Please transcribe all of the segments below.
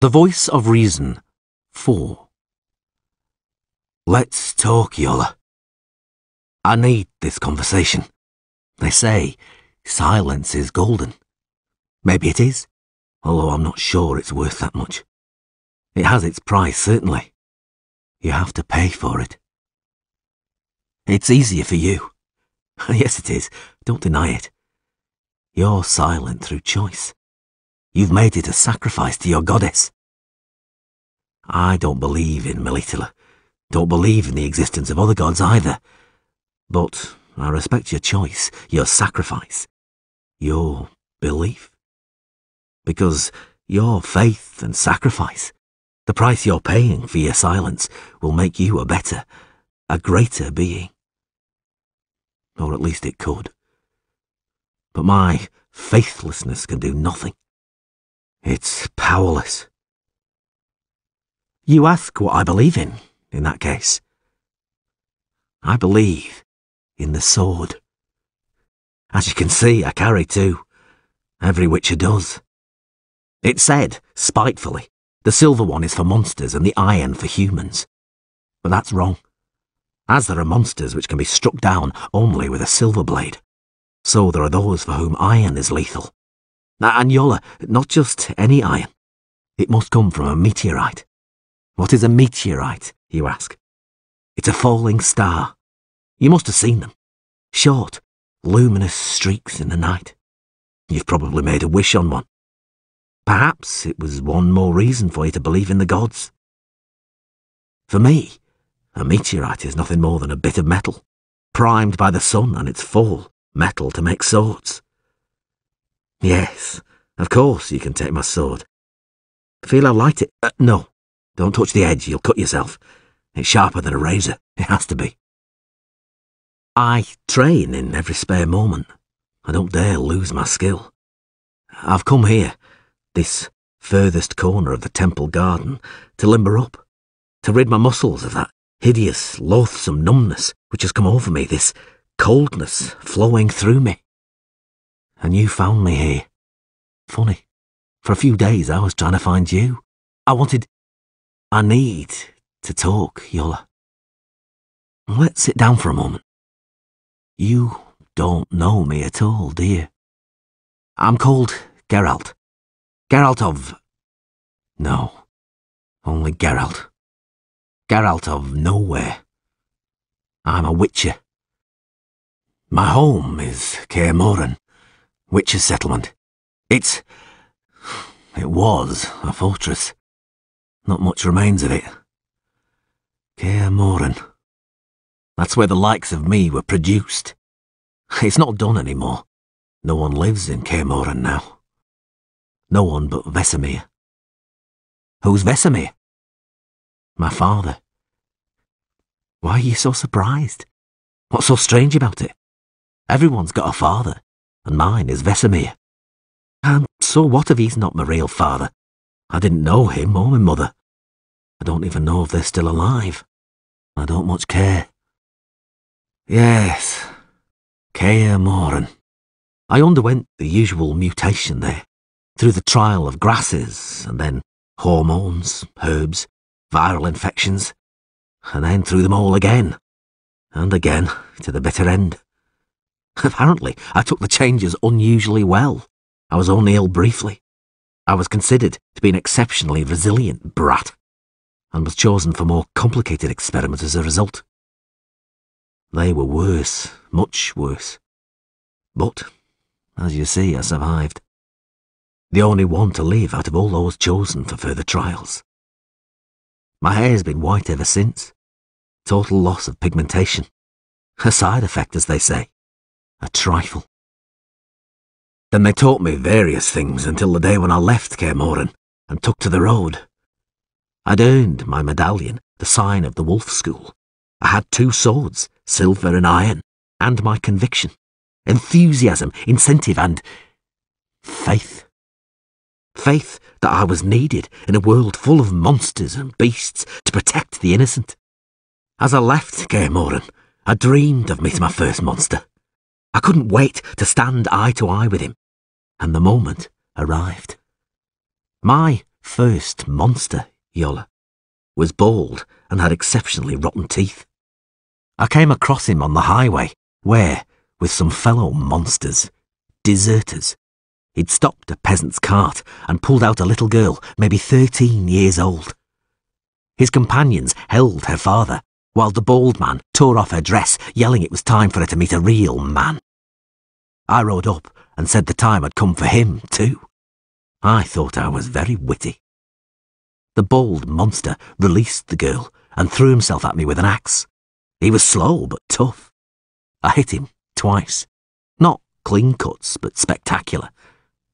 The Voice of Reason 4 Let's talk, Iola. I need this conversation. They say silence is golden. Maybe it is, although I'm not sure it's worth that much. It has its price, certainly. You have to pay for it. It's easier for you. yes, it is. Don't deny it. You're silent through choice. You've made it a sacrifice to your goddess. I don't believe in Melitele. Don't believe in the existence of other gods either. But I respect your choice, your sacrifice, your belief. Because your faith and sacrifice, the price you're paying for your silence, will make you a better, a greater being. Or at least it could. But my faithlessness can do nothing. It's powerless. You ask what I believe in, in that case. I believe in the sword. As you can see, I carry two. Every witcher does. It said, spitefully, the silver one is for monsters and the iron for humans. But that's wrong. As there are monsters which can be struck down only with a silver blade, so there are those for whom iron is lethal. Iola, not just any iron. It must come from a meteorite. What is a meteorite, you ask? It's a falling star. You must have seen them. Short, luminous streaks in the night. You've probably made a wish on one. Perhaps it was one more reason for you to believe in the gods. For me, a meteorite is nothing more than a bit of metal, primed by the sun and its fall, metal to make swords. Yes, of course you can take my sword. Feel how light it... Uh, no, don't touch the edge, you'll cut yourself. It's sharper than a razor, it has to be. I train in every spare moment. I don't dare lose my skill. I've come here, this furthest corner of the temple garden, to limber up, to rid my muscles of that hideous, loathsome numbness which has come over me, this coldness flowing through me. And you found me here. Funny. For a few days I was trying to find you. I wanted... I need to talk, Iola. Let's sit down for a moment. You don't know me at all, do you? I'm called Geralt. Geralt of... No. Only Geralt. Geralt of nowhere. I'm a witcher. My home is Kaer Witcher's settlement. It's... It was a fortress. Not much remains of it. Kaer Morhen. That's where the likes of me were produced. It's not done anymore. No one lives in Kaer Morhen now. No one but Vesemir. Who's Vesemir? My father. Why are you so surprised? What's so strange about it? Everyone's got a father, and mine is Vesemir. And so what if he's not my real father? I didn't know him or my mother. I don't even know if they're still alive. I don't much care. Yes, Kaer Morhen. I underwent the usual mutation there, through the trial of grasses, and then hormones, herbs, viral infections, and then through them all again, and again, to the bitter end. Apparently, I took the changes unusually well. I was only ill briefly. I was considered to be an exceptionally resilient brat, and was chosen for more complicated experiments as a result. They were worse, much worse. But, as you see, I survived. The only one to live out of all those chosen for further trials. My hair's been white ever since. Total loss of pigmentation. A side effect, as they say. A trifle. Then they taught me various things until the day when I left Kaer Morhen and took to the road. I'd earned my medallion, the sign of the Wolf School. I had two swords, silver and iron, and my conviction, enthusiasm, incentive, and faith. Faith that I was needed in a world full of monsters and beasts to protect the innocent. As I left Kaer Morhen, I dreamed of meeting my first monster. I couldn't wait to stand eye to eye with him, and the moment arrived. My first monster, Iola, was bald and had exceptionally rotten teeth. I came across him on the highway, where, with some fellow monsters, deserters, he'd stopped a peasant's cart and pulled out a little girl, maybe thirteen years old. His companions held her father, while the bald man tore off her dress, yelling it was time for her to meet a real man. I rode up and said the time had come for him, too. I thought I was very witty. The bald monster released the girl and threw himself at me with an axe. He was slow but tough. I hit him twice. Not clean cuts, but spectacular.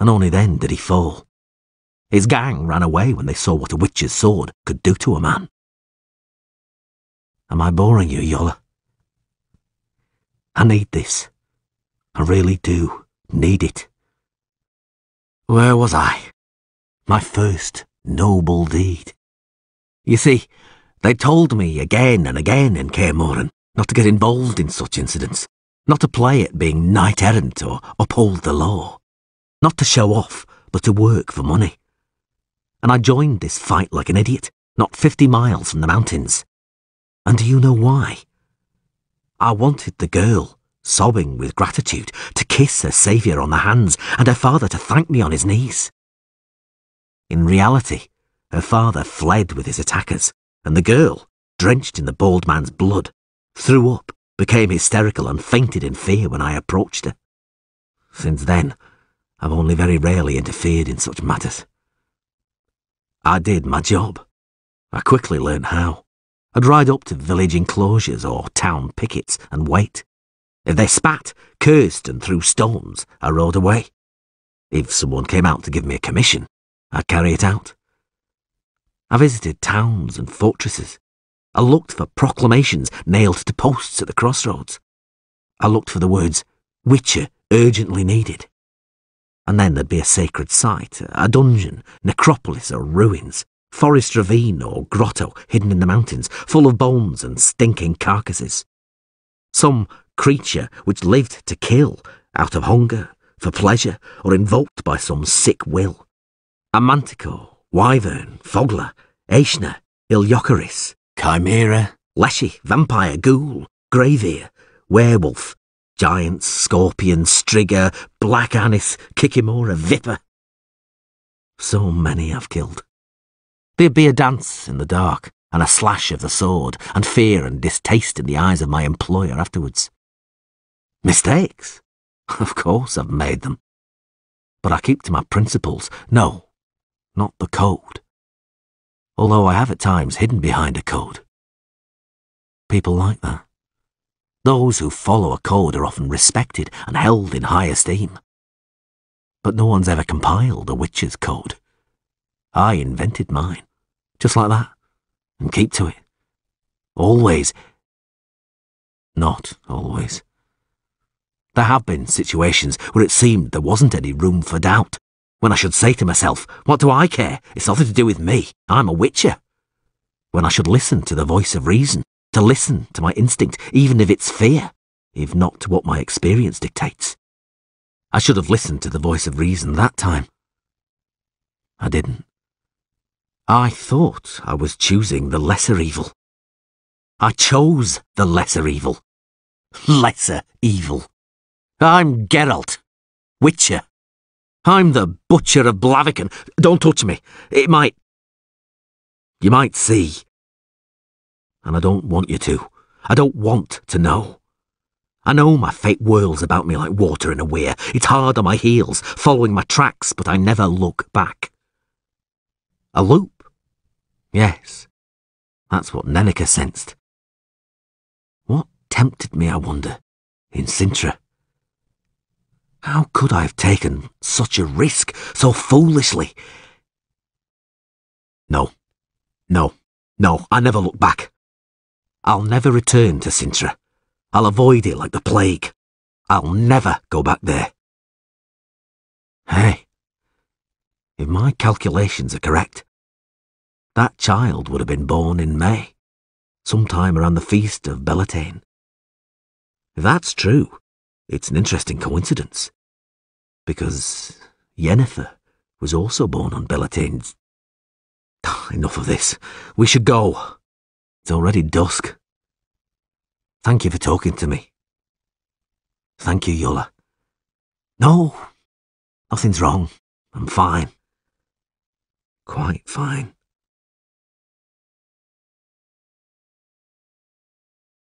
And only then did he fall. His gang ran away when they saw what a witch's sword could do to a man. Am I boring you, Iola? I need this. I really do need it. Where was I? My first noble deed. You see, they told me again and again in Kaer not to get involved in such incidents, not to play at being knight errant or uphold the law, not to show off, but to work for money and I joined this fight like an idiot, not 50 miles from the mountains. And do you know why? I wanted the girl, sobbing with gratitude, to kiss her saviour on the hands and her father to thank me on his knees. In reality, her father fled with his attackers, and the girl, drenched in the bald man's blood, threw up, became hysterical, and fainted in fear when I approached her. Since then, I've only very rarely interfered in such matters. I did my job. I quickly learned how. I'd ride up to village enclosures or town pickets and wait. If they spat, cursed, and threw stones, I rode away. If someone came out to give me a commission, I'd carry it out. I visited towns and fortresses. I looked for proclamations nailed to posts at the crossroads. I looked for the words, Witcher urgently needed and then there'd be a sacred site, a dungeon, necropolis or ruins, forest ravine or grotto hidden in the mountains, full of bones and stinking carcasses. Some creature which lived to kill, out of hunger, for pleasure, or invoked by some sick will. A manticore, wyvern, fogler, aeschna, Ilyocoris, chimera, leshy, vampire, ghoul, graveir, werewolf, Giants, Scorpion, striga, black annis, kikimora, viper. So many I've killed. There'd be a dance in the dark, and a slash of the sword, and fear and distaste in the eyes of my employer afterwards. Mistakes? Of course I've made them. But I keep to my principles. No, not the code. Although I have at times hidden behind a code. People like that. Those who follow a code are often respected and held in high esteem. But no one's ever compiled a witch's code. I invented mine, just like that, and keep to it. Always. Not always. There have been situations where it seemed there wasn't any room for doubt, when I should say to myself, What do I care? It's nothing to do with me. I'm a witcher. When I should listen to the voice of reason to listen to my instinct, even if it's fear, if not to what my experience dictates. I should have listened to the voice of reason that time. I didn't. I thought I was choosing the lesser evil. I chose the lesser evil. Lesser evil. I'm Geralt, Witcher. I'm the Butcher of Blaviken. Don't touch me. It might... You might see and I don't want you to. I don't want to know. I know my fate whirls about me like water in a weir. It's hard on my heels, following my tracks, but I never look back. A loop? Yes. That's what Nenneke sensed. What tempted me, I wonder, in Cintra? How could I have taken such a risk so foolishly? No. No. No, I never look back. I'll never return to Cintra. I'll avoid it like the plague. I'll never go back there. Hey, if my calculations are correct, that child would have been born in May, sometime around the feast of Belleteyn. If that's true, it's an interesting coincidence, because Yennefer was also born on Belleteyn's. Enough of this. We should go. It's already dusk. Thank you for talking to me. Thank you, Iola. No, nothing's wrong. I'm fine. Quite fine.